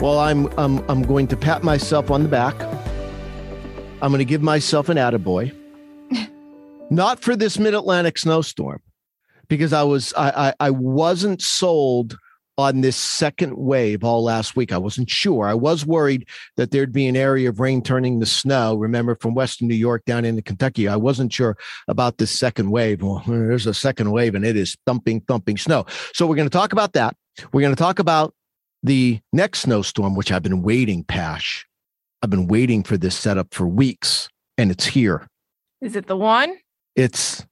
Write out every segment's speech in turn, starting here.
Well, I'm I'm I'm going to pat myself on the back. I'm going to give myself an attaboy. Not for this mid-Atlantic snowstorm, because I was I, I I wasn't sold on this second wave all last week. I wasn't sure. I was worried that there'd be an area of rain turning to snow. Remember from Western New York down into Kentucky. I wasn't sure about this second wave. Well, there's a second wave and it is thumping, thumping snow. So we're going to talk about that. We're going to talk about the next snowstorm, which I've been waiting, Pash. I've been waiting for this setup for weeks and it's here. Is it the one? It's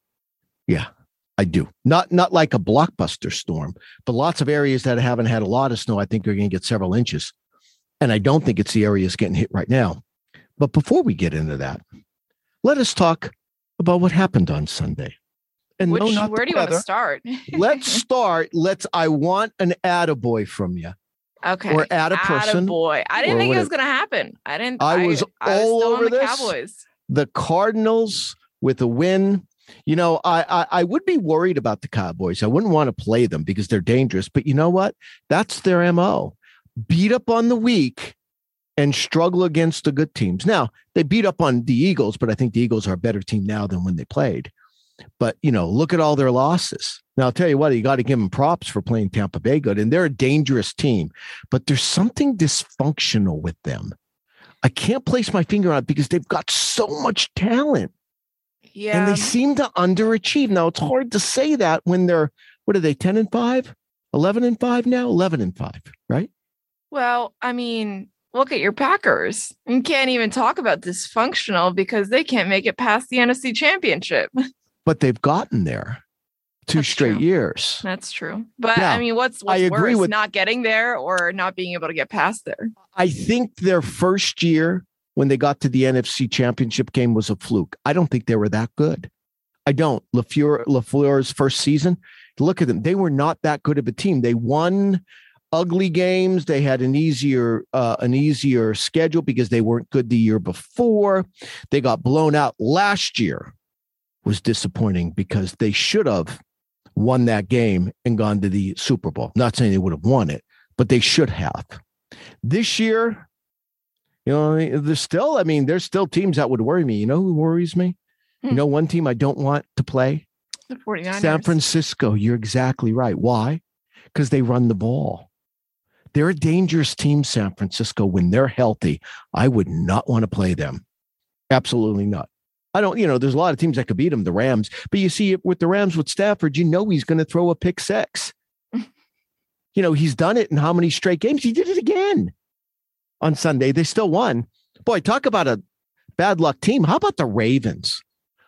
yeah, I do. Not not like a blockbuster storm, but lots of areas that haven't had a lot of snow, I think are going to get several inches. And I don't think it's the areas getting hit right now. But before we get into that, let us talk about what happened on Sunday. And Which, no, where do you want to start? Let's start. Let's. I want an attaboy from you. Okay. or add a person, boy. I didn't think it was going to happen. I didn't. I was I was all still over on the this. Cowboys. The Cardinals with a win. You know, I, I I would be worried about the Cowboys. I wouldn't want to play them because they're dangerous. But you know what? That's their mo. Beat up on the weak and struggle against the good teams. Now they beat up on the Eagles, but I think the Eagles are a better team now than when they played. But you know, look at all their losses. Now I'll tell you what, you got to give them props for playing Tampa Bay good, and they're a dangerous team. But there's something dysfunctional with them. I can't place my finger on it because they've got so much talent Yeah. and they seem to underachieve. Now it's hard to say that when they're what are they 10 and 5? 11 and 5 now? 11 and 5, right? well, I mean, look at your Packers. You can't even talk about dysfunctional because they can't make it past the NFC Championship. But they've gotten there two That's straight true. years. That's true. But Now, I mean, what's, I agree worse, with- not getting there or not being able to get past there? I think their first year when they got to the NFC championship game was a fluke. I don't think they were that good. I don't. LaFleur, LaFleur's first season, look at them. They were not that good of a team. They won ugly games. They had an easier uh, an easier schedule because they weren't good the year before. They got blown out last year. Was disappointing because they should have won that game and gone to the Super Bowl. Not saying they would have won it, but they should have. This year, you know, there's still, I mean, there's still teams that would worry me. You know who worries me? You Hmm. know, one team I don't want to play? The 49ers. San Francisco. You're exactly right. Why? Because they run the ball. They're a dangerous team, San Francisco. When they're healthy, I would not want to play them. Absolutely not. I don't, you know, there's a lot of teams that could beat them, the Rams. But you see, with the Rams with Stafford, you know he's going to throw a pick six. you know, he's done it in how many straight games? He did it again on Sunday. They still won. Boy, talk about a bad luck team. How about the Ravens?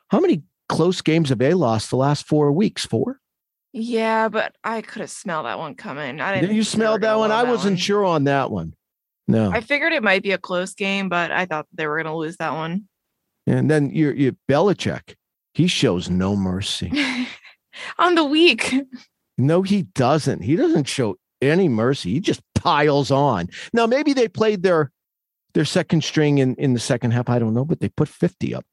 How many close games have they lost the last four weeks? Four? Yeah, but I could have smelled that one coming. I didn't. you think they were smelled that one. I that wasn't one. sure on that one. No. I figured it might be a close game, but I thought they were going to lose that one. And then you you Belichick, he shows no mercy. On the week. No, he doesn't. He doesn't show any mercy. He just piles on. Now maybe they played their their second string in in the second half. I don't know, but they put 50 up.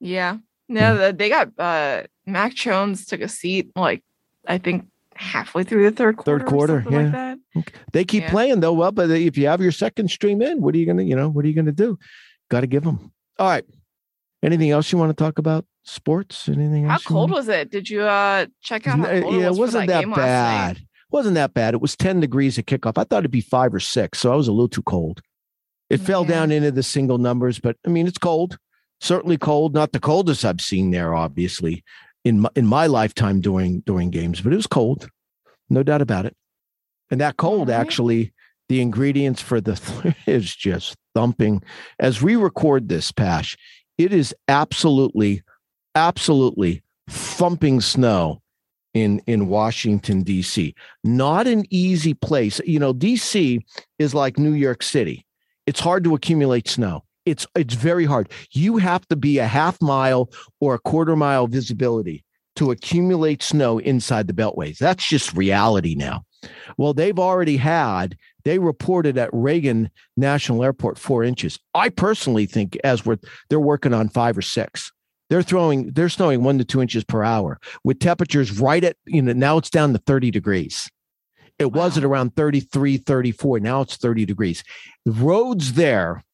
Yeah. No, the- they got uh Mac Jones took a seat like I think halfway through the third quarter. Third quarter, like yeah. that. They keep Yeah. playing though. Well, but if you have your second string in, what are you gonna, you know, what are you gonna do? Got to give them. All right. Anything else you want to talk about? Sports? Anything How cold was it? Did you uh check out cold yeah, it was it wasn't for that, that, game last night? bad. wasn't that bad. It was 10 degrees at kickoff. I thought it'd be five or six, so I was a little too cold. It fell down into the single numbers, but I mean, it's cold. Certainly cold. Not the coldest I've seen there, obviously, in my, in my lifetime during during games, but it was cold, no doubt about it. And that cold, Alright. actually, the ingredients for the is just thumping. As we record this, Pash, it is absolutely, absolutely thumping snow in in Washington D.C. Not an easy place. You know, D.C. is like New York City. It's hard to accumulate snow. It's it's very hard. You have to be a half mile or a quarter mile visibility to accumulate snow inside the beltways. That's just reality now. Well, they've already had, they reported at Reagan National Airport four inches. I personally think as we're they're working on five or six. They're throwing, they're snowing one to two inches per hour with temperatures right at, you know, now it's down to 30 degrees. It wow. was at around 33, 34. Now it's 30 degrees. The roads there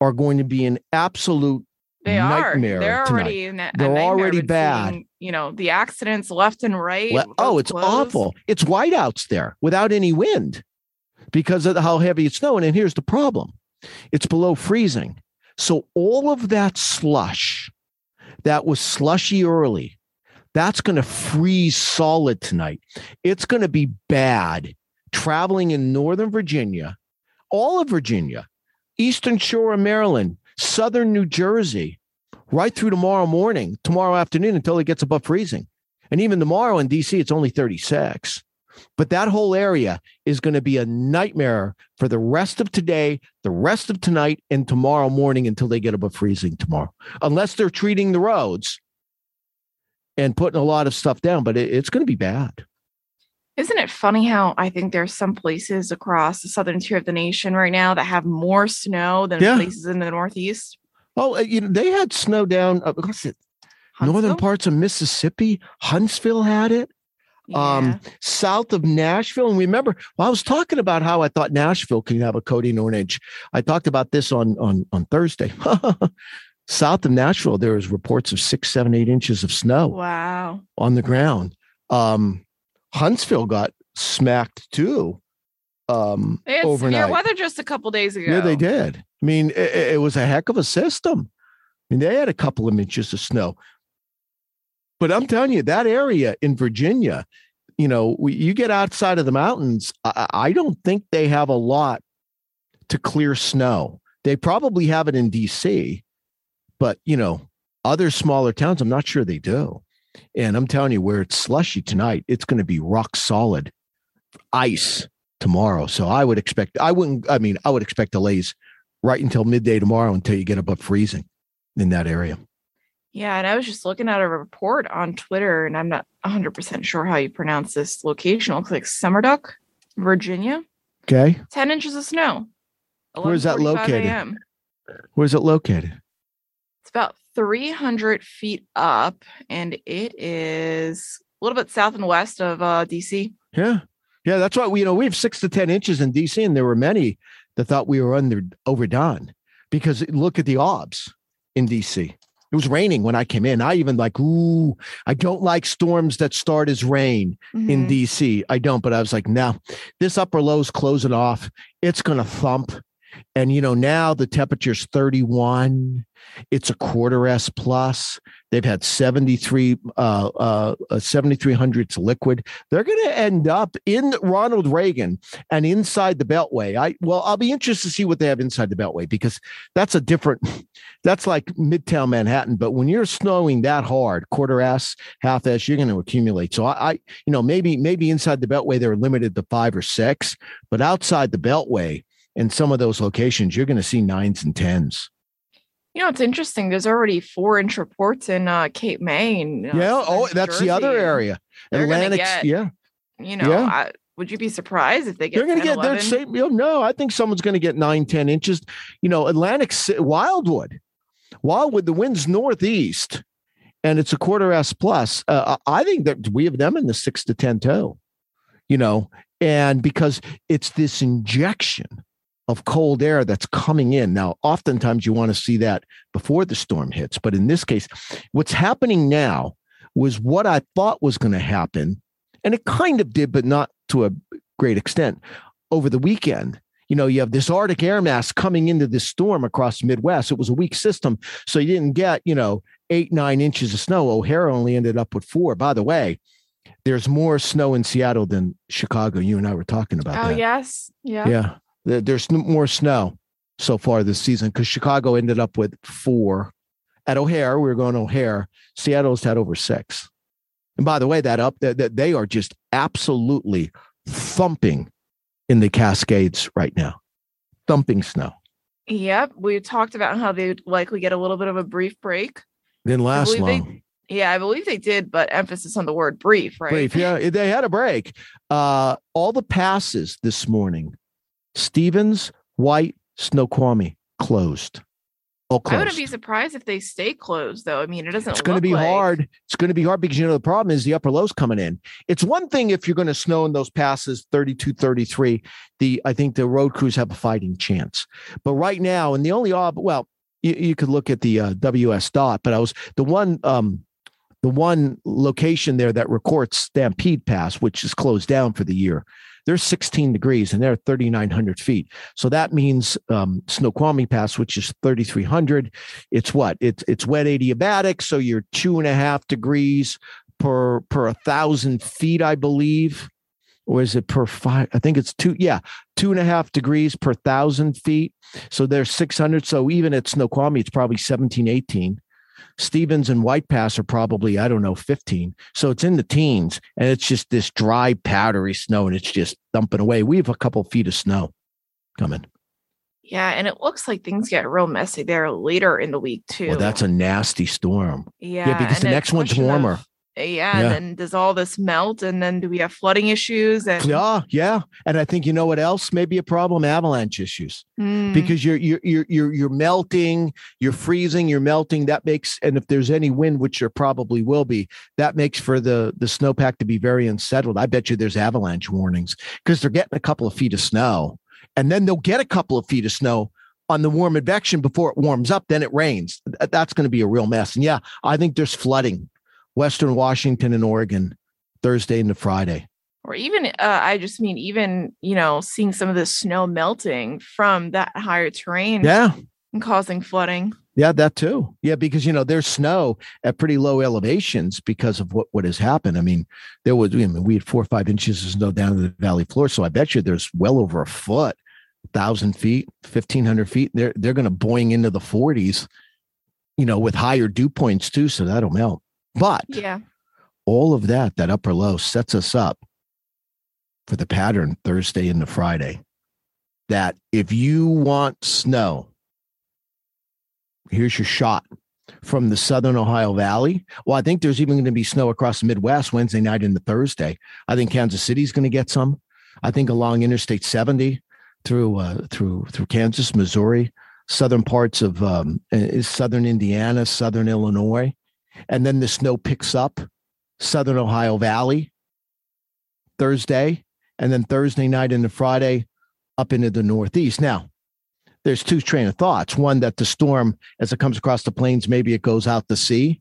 are going to be an absolute they nightmare. Are. They're tonight. already in that. They're already bad. Seeing, you know the accidents left and right. Le- oh, it's awful. It's whiteouts there without any wind because of how heavy it's snowing. And here's the problem: it's below freezing. So all of that slush that was slushy early, that's going to freeze solid tonight. It's going to be bad traveling in Northern Virginia, all of Virginia, Eastern Shore of Maryland, Southern New Jersey, right through tomorrow morning, tomorrow afternoon until it gets above freezing. And even tomorrow in DC, it's only 36. But that whole area is going to be a nightmare for the rest of today, the rest of tonight, and tomorrow morning until they get above freezing tomorrow, unless they're treating the roads and putting a lot of stuff down. But it, it's going to be bad. Isn't it funny how I think there's some places across the southern tier of the nation right now that have more snow than yeah. places in the northeast? Oh, uh, you know, they had snow down. Uh? Northern parts of Mississippi. Huntsville had it. Um, yeah. Um, south of Nashville. And remember, well, I was talking about how I thought Nashville can have a coating orange. I talked about this on on on Thursday. south of Nashville, there was reports of six, seven, eight inches of snow. Wow. On the ground. Um, Huntsville got smacked too. Um, they had overnight. severe weather just a couple days ago. Yeah, they did. I mean, it, it was a heck of a system. I mean, they had a couple of inches of snow. But I'm telling you, that area in Virginia, you know, you get outside of the mountains, I, I don't think they have a lot to clear snow. They probably have it in DC, but, you know, other smaller towns, I'm not sure they do. And I'm telling you, where it's slushy tonight, it's going to be rock solid ice tomorrow. So I would expect, I wouldn't, I mean, I would expect delays right until midday tomorrow until you get above freezing in that area. Yeah. And I was just looking at a report on Twitter, and I'm not 100% sure how you pronounce this location. It looks like Sumerduck, Virginia. Okay. 10 inches of snow. Where's that located? Where's it located? It's about 300 feet up, and it is a little bit south and west of uh, DC. Yeah. Yeah, that's why we, you know, we have six to 10 inches in DC, and there were many that thought we were under overdone because look at the obs in DC. It was raining when I came in. I even like, ooh, I don't like storms that start as rain mm-hmm. in DC. I don't, but I was like, no, this upper low's closing off. It's going to thump. And, you know, now the temperature's 31. It's a quarter S plus. They've had 73, uh, uh, 7,300s liquid. They're going to end up in Ronald Reagan and inside the Beltway. I well, I'll be interested to see what they have inside the Beltway because that's a different. That's like Midtown Manhattan. But when you're snowing that hard, quarter S, half S, you're going to accumulate. So I, I, you know, maybe maybe inside the Beltway they're limited to five or six, but outside the Beltway in some of those locations, you're going to see nines and tens. You know, it's interesting. There's already four inch reports in uh, Cape May. And, uh, yeah. Oh, that's Jersey. the other area. Atlantic. yeah. You know, yeah. I, would you be surprised if they get? They're going to get. They're same. You know, no, I think someone's going to get nine, 10 inches. You know, Atlantic Wildwood, Wildwood. The wind's northeast, and it's a quarter S plus. Uh, I think that we have them in the six to ten toe. You know, and because it's this injection of cold air that's coming in. Now, oftentimes you want to see that before the storm hits, but in this case, what's happening now was what I thought was going to happen, and it kind of did, but not to a great extent over the weekend. You know, you have this Arctic air mass coming into this storm across the Midwest. It was a weak system, so you didn't get, you know, eight, nine inches of snow. O'Hare only ended up with four. By the way, there's more snow in Seattle than Chicago. You and I were talking about oh, that. yes. Yeah. Yeah. There's more snow so far this season because Chicago ended up with four. At O'Hare, we were going O'Hare. Seattle's had over six. And by the way, that up that they are just absolutely thumping in the Cascades right now, thumping snow. Yep, we talked about how they would likely get a little bit of a brief break. Didn't last long. They, yeah, I believe they did, but emphasis on the word brief, right? Brief, yeah, they had a break. Uh, all the passes this morning, Stevens, White, Snoqualmie closed. All closed. I wouldn't be surprised if they stay closed, though. I mean, it doesn't. It's going to be like... hard. It's going to be hard because you know the problem is the upper lows coming in. It's one thing if you're going to snow in those passes 32, 33. The I think the road crews have a fighting chance. But right now, and the only well, you, you could look at the uh, WS dot, but I was the one um the one location there that records Stampede Pass, which is closed down for the year they're 16 degrees and they're 3,900 feet. So that means um, Snoqualmie Pass, which is 3,300. It's what? It's it's wet adiabatic. So you're two and a half degrees per per a thousand feet, I believe. Or is it per five? I think it's two. Yeah, two and a half degrees per thousand feet. So there's 600. So even at Snoqualmie, it's probably 17, 18. Stevens and White Pass are probably, I don't know, 15. So it's in the teens and it's just this dry, powdery snow and it's just dumping away. We have a couple feet of snow coming. Yeah, and it looks like things get real messy there later in the week too. Well, that's a nasty storm. Yeah, yeah because the next one's warmer. Of, yeah, yeah, and then does all this melt, and then do we have flooding issues? And yeah, yeah, and I think you know what else may be a problem: avalanche issues, mm. because you're you're you're you're you're melting, you're freezing, you're melting. That makes, and if there's any wind, which there probably will be, that makes for the the snowpack to be very unsettled. I bet you there's avalanche warnings because they're getting a couple of feet of snow, and then they'll get a couple of feet of snow on the warm advection before it warms up. Then it rains. That's going to be a real mess. And yeah, I think there's flooding Western Washington and Oregon Thursday into Friday. Or even, uh, I just mean, even, you know, seeing some of the snow melting from that higher terrain. Yeah. And causing flooding. Yeah, that too. Yeah, because you know there's snow at pretty low elevations because of what what has happened. I mean, there was I mean, we had four or five inches of snow down to the valley floor, so I bet you there's well over a foot, thousand feet, fifteen hundred feet. They're they're going to boing into the forties, you know, with higher dew points too. So that'll melt. But yeah, all of that, that upper low sets us up for the pattern Thursday into Friday. That if you want snow, here's your shot from the southern Ohio Valley. Well, I think there's even going to be snow across the Midwest Wednesday night into Thursday. I think Kansas City's going to get some. I think along Interstate 70 through uh, through through Kansas, Missouri, southern parts of um, eh, southern Indiana, southern Illinois and then the snow picks up southern Ohio Valley Thursday, and then Thursday night into Friday up into the Northeast. Now, there's two train of thoughts. One that the storm, as it comes across the plains, maybe it goes out to sea,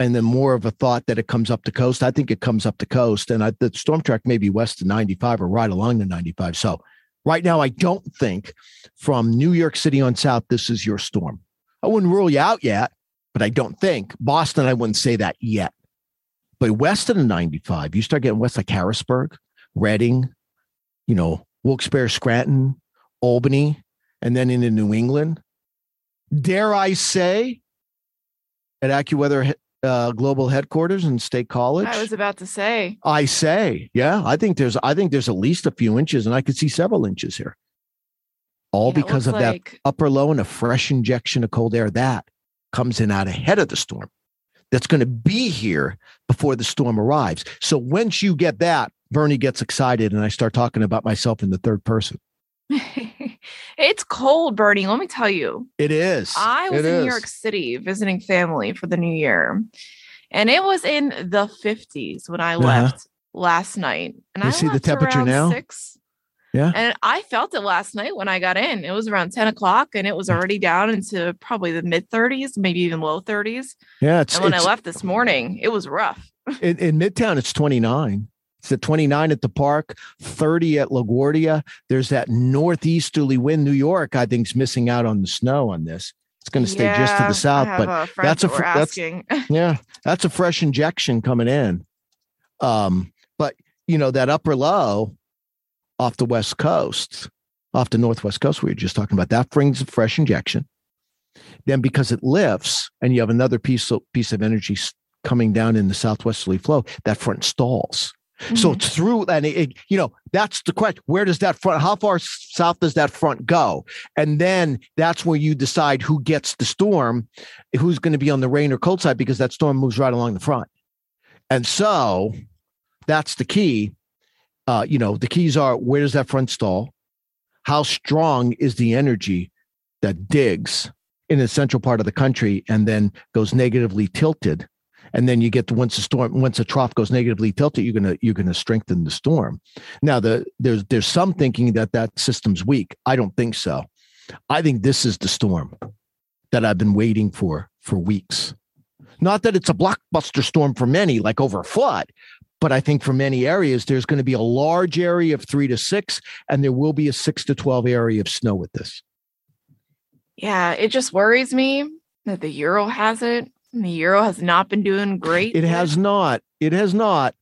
and then more of a thought that it comes up the coast. I think it comes up the coast, and I, the storm track may be west of 95 or right along the 95. So right now, I don't think from New York City on south, this is your storm. I wouldn't rule you out yet, but I don't think Boston, I wouldn't say that yet. But west of the 95, you start getting west like Harrisburg, Reading, you know, Wilkes-Barre, Scranton, Albany, and then into New England. Dare I say, at AccuWeather uh, global headquarters in State College. I was about to say. I say, yeah, I think there's, I think there's at least a few inches, and I could see several inches here. All yeah, because of like... that upper low and a fresh injection of cold air. That comes in out ahead of the storm that's going to be here before the storm arrives. So once you get that, Bernie gets excited and I start talking about myself in the third person. it's cold, Bernie. Let me tell you. It is. I was it in is. New York City visiting family for the new year, and it was in the 50s when I uh-huh. left last night. And you I see the temperature now? Six. Yeah. And I felt it last night when I got in. It was around 10 o'clock and it was already down into probably the mid 30s, maybe even low 30s. Yeah. and when I left this morning, it was rough. in, in Midtown, it's 29. It's at 29 at the park, 30 at LaGuardia. There's that northeasterly wind. New York, I think, is missing out on the snow on this. It's going to stay yeah, just to the south, but that's a fr- that's, yeah, that's a fresh injection coming in. Um, but you know that upper low off the west coast, off the northwest coast, we were just talking about, that brings a fresh injection. Then because it lifts and you have another piece of, piece of energy coming down in the southwesterly flow, that front stalls. So Mhm. it's through, and it, it- you know, that's the question. Where does that front, how far south does that front go? And then that's where you decide who gets the storm, who's going to be on the rain or cold side, because that storm moves right along the front. And so that's the key. Uh, you know, the keys are where does that front stall? How strong is the energy that digs in the central part of the country and then goes negatively tilted? And then you get to once the storm, once the trough goes negatively tilted, you're gonna you're gonna strengthen the storm. Now, the there's there's some thinking that that system's weak. I don't think so. I think this is the storm that I've been waiting for for weeks. Not that it's a blockbuster storm for many, like over a flood, but I think for many areas, there's going to be a large area of three to six, and there will be a six to 12 area of snow with this. Yeah, it just worries me that the euro has it. And the euro has not been doing great. It has not. It has not.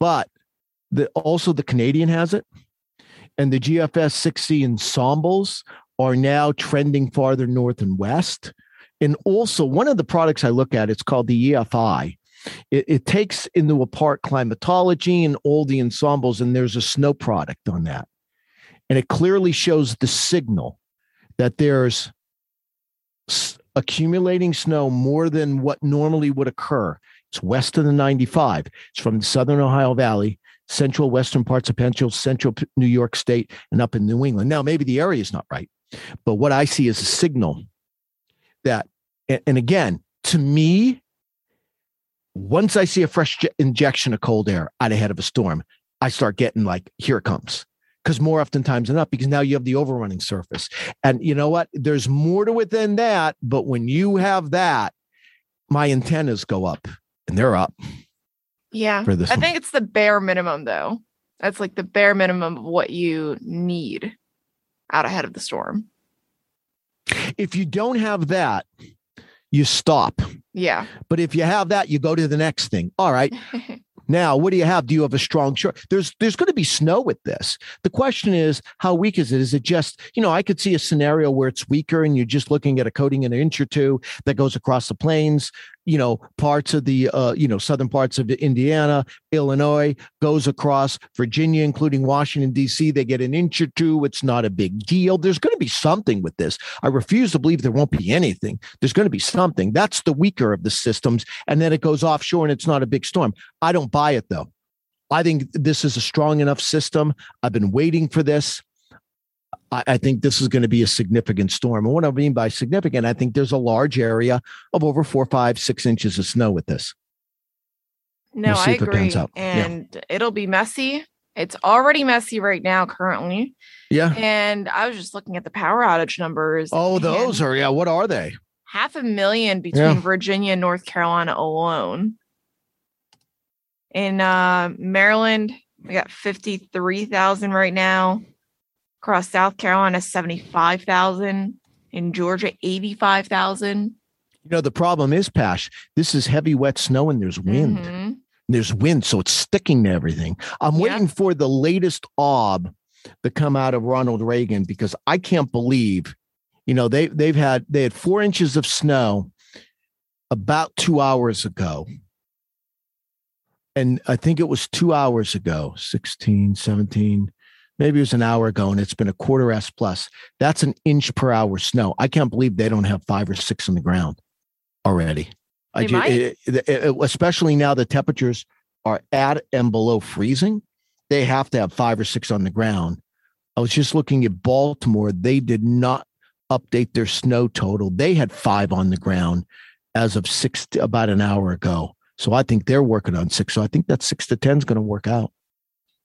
But the also the Canadian has it, and the GFS 6C ensembles are now trending farther north and west. And also, one of the products I look at, it's called the EFI. It, it takes into apart climatology and all the ensembles, and there's a snow product on that. And it clearly shows the signal that there's accumulating snow more than what normally would occur. It's west of the 95. It's from the southern Ohio Valley, central western parts of Pennsylvania, central New York State, and up in New England. Now, maybe the area is not right, but what I see is a signal that, and again, to me, once I see a fresh j- injection of cold air out ahead of a storm, I start getting like, here it comes. Because more oftentimes than not, because now you have the overrunning surface. And you know what? There's more to it than that. But when you have that, my antennas go up and they're up Yeah. for this. I one. think it's the bare minimum though. That's like the bare minimum of what you need out ahead of the storm. if you don't have that, you stop. Yeah. But if you have that, you go to the next thing. All right. Now, what do you have? Do you have a strong shore? There's there's going to be snow with this. The question is, how weak is it? Is it just, you know, I could see a scenario where it's weaker and you're just looking at a coating an inch or two that goes across the plains, you know, parts of the uh, you know, southern parts of Indiana, Illinois, goes across Virginia, including Washington, D.C. They get an inch or two. It's not a big deal. There's going to be something with this. I refuse to believe there won't be anything. There's going to be something. That's the weaker of the systems. And then it goes offshore and it's not a big storm. I don't buy it though. I think this is a strong enough system. I've been waiting for this. I, I think this is going to be a significant storm. And what I mean by significant, I think there's a large area of over four, five, six inches of snow with this. No, We'll I if it agree. out. Yeah. And it'll be messy. It's already messy right now, currently. Yeah. And I was just looking at the power outage numbers. Oh, those are, yeah. What are they? half a million between Yeah. Virginia and North Carolina alone. In uh, Maryland, we got 53,000 right now. Across South Carolina, 75,000. In Georgia, 85,000. You know, the problem is, Pash, this is heavy, wet snow and there's wind. Mhm. There's wind, so it's sticking to everything. I'm Yeah. waiting for the latest ob to come out of Ronald Reagan because I can't believe, you know, they they've had they had four inches of snow about two hours ago. And I think it was two hours ago, 16, 17, maybe it was an hour ago, and it's been a quarter S plus. That's an inch per hour snow. I can't believe they don't have five or six on the ground already. I They ju- might. it- it- it- especially now the temperatures are at and below freezing, they have to have five or six on the ground. I was just looking at Baltimore. They did not update their snow total. They had five on the ground as of six about an hour ago. So I think they're working on six. So I think that six to ten is going to work out.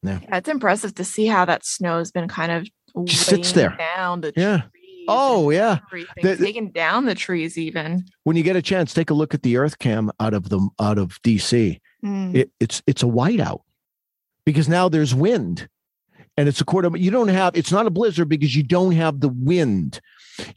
Yeah, it's impressive to see how that snow has been kind of Just sits there. down the Yeah. trees. Oh yeah. the- taking down the trees even. When you get a chance, take a look at the Earth Cam out of the out of DC. Mm. It, it's it's a whiteout because now there's wind, and it's a quarter. You don't have. It's not a blizzard because you don't have the wind.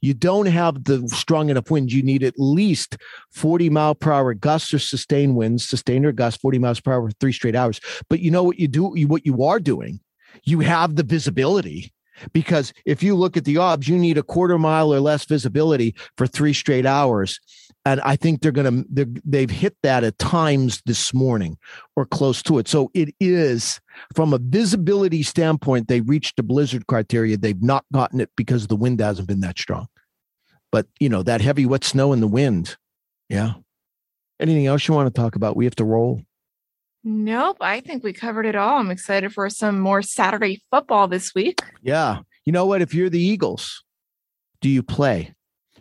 You don't have the strong enough wind. You need at least 40 mile per hour gusts or sustained winds, sustained or gust 40 miles per hour for three straight hours. But you know what you do? What you are doing? You have the visibility because if you look at the obs, you need a quarter mile or less visibility for three straight hours. And I think they're going to they've hit that at times this morning or close to it. So it is from a visibility standpoint, they reached the blizzard criteria. They've not gotten it because the wind hasn't been that strong. But you know that heavy wet snow and the wind, yeah. Anything else you want to talk about? We have to roll. Nope, I think we covered it all. I'm excited for some more Saturday football this week. Yeah. You know what? If you're the Eagles, do you play?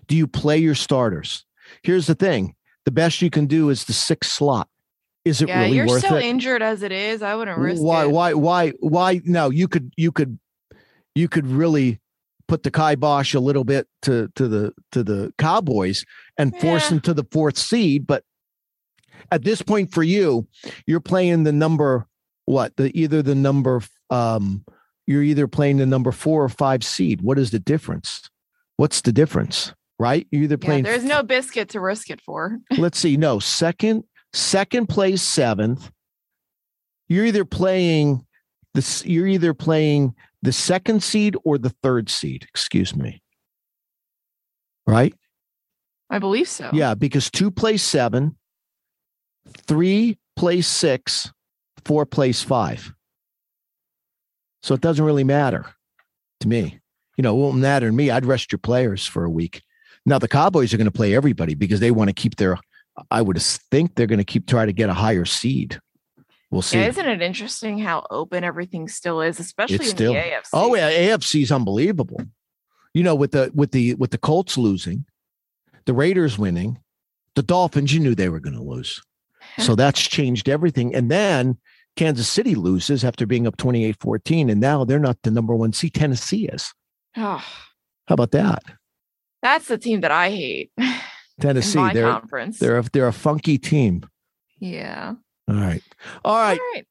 Do you play your starters? Here's the thing the best you can do is the sixth slot. Is it yeah, really you're worth so it? injured as it is. I wouldn't risk why, it. why, why, why? Why, no, you could, you could, you could really put the kibosh a little bit to to the to the Cowboys and force them to the fourth seed. But at this point for you, you're playing the number what? The either the number um you're either playing the number four or five seed. What is the difference? What's the difference? Right? You're either playing. Yeah, there's no biscuit to risk it for. let's see, no, second, second place seventh. You're either playing this, you're either playing the second seed or the third seed, excuse me. Right? I believe so. Yeah, because two plays seven, three plays six, four plays five. So it doesn't really matter to me. You know, it won't matter to me. I'd rest your players for a week. Now the Cowboys are going to play everybody because they want to keep their. I would think they're going to keep try to get a higher seed. We'll see. Yeah, isn't it interesting how open everything still is, especially It's in still- the AFC? Oh yeah, AFC is unbelievable. You know, with the with the with the Colts losing, the Raiders winning, the Dolphins, you knew they were going to lose. So that's changed everything. And then Kansas City loses after being up 28-14 and now they're not the number 1 seed Tennessee is. Oh, How about that? That's the team that I hate. in Tennessee, my they're conference. they're a, they're a funky team. yeah. All right. All right. All right.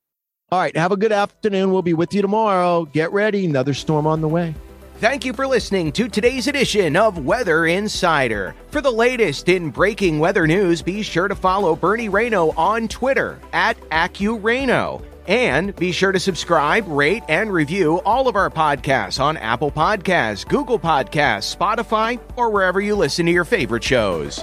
All right. Have a good afternoon. We'll be with you tomorrow. Get ready. Another storm on the way. Thank you for listening to today's edition of Weather Insider. For the latest in breaking weather news, be sure to follow Bernie Rayno on Twitter at AccuRayno. And be sure to subscribe, rate, and review all of our podcasts on Apple Podcasts, Google Podcasts, Spotify, or wherever you listen to your favorite shows.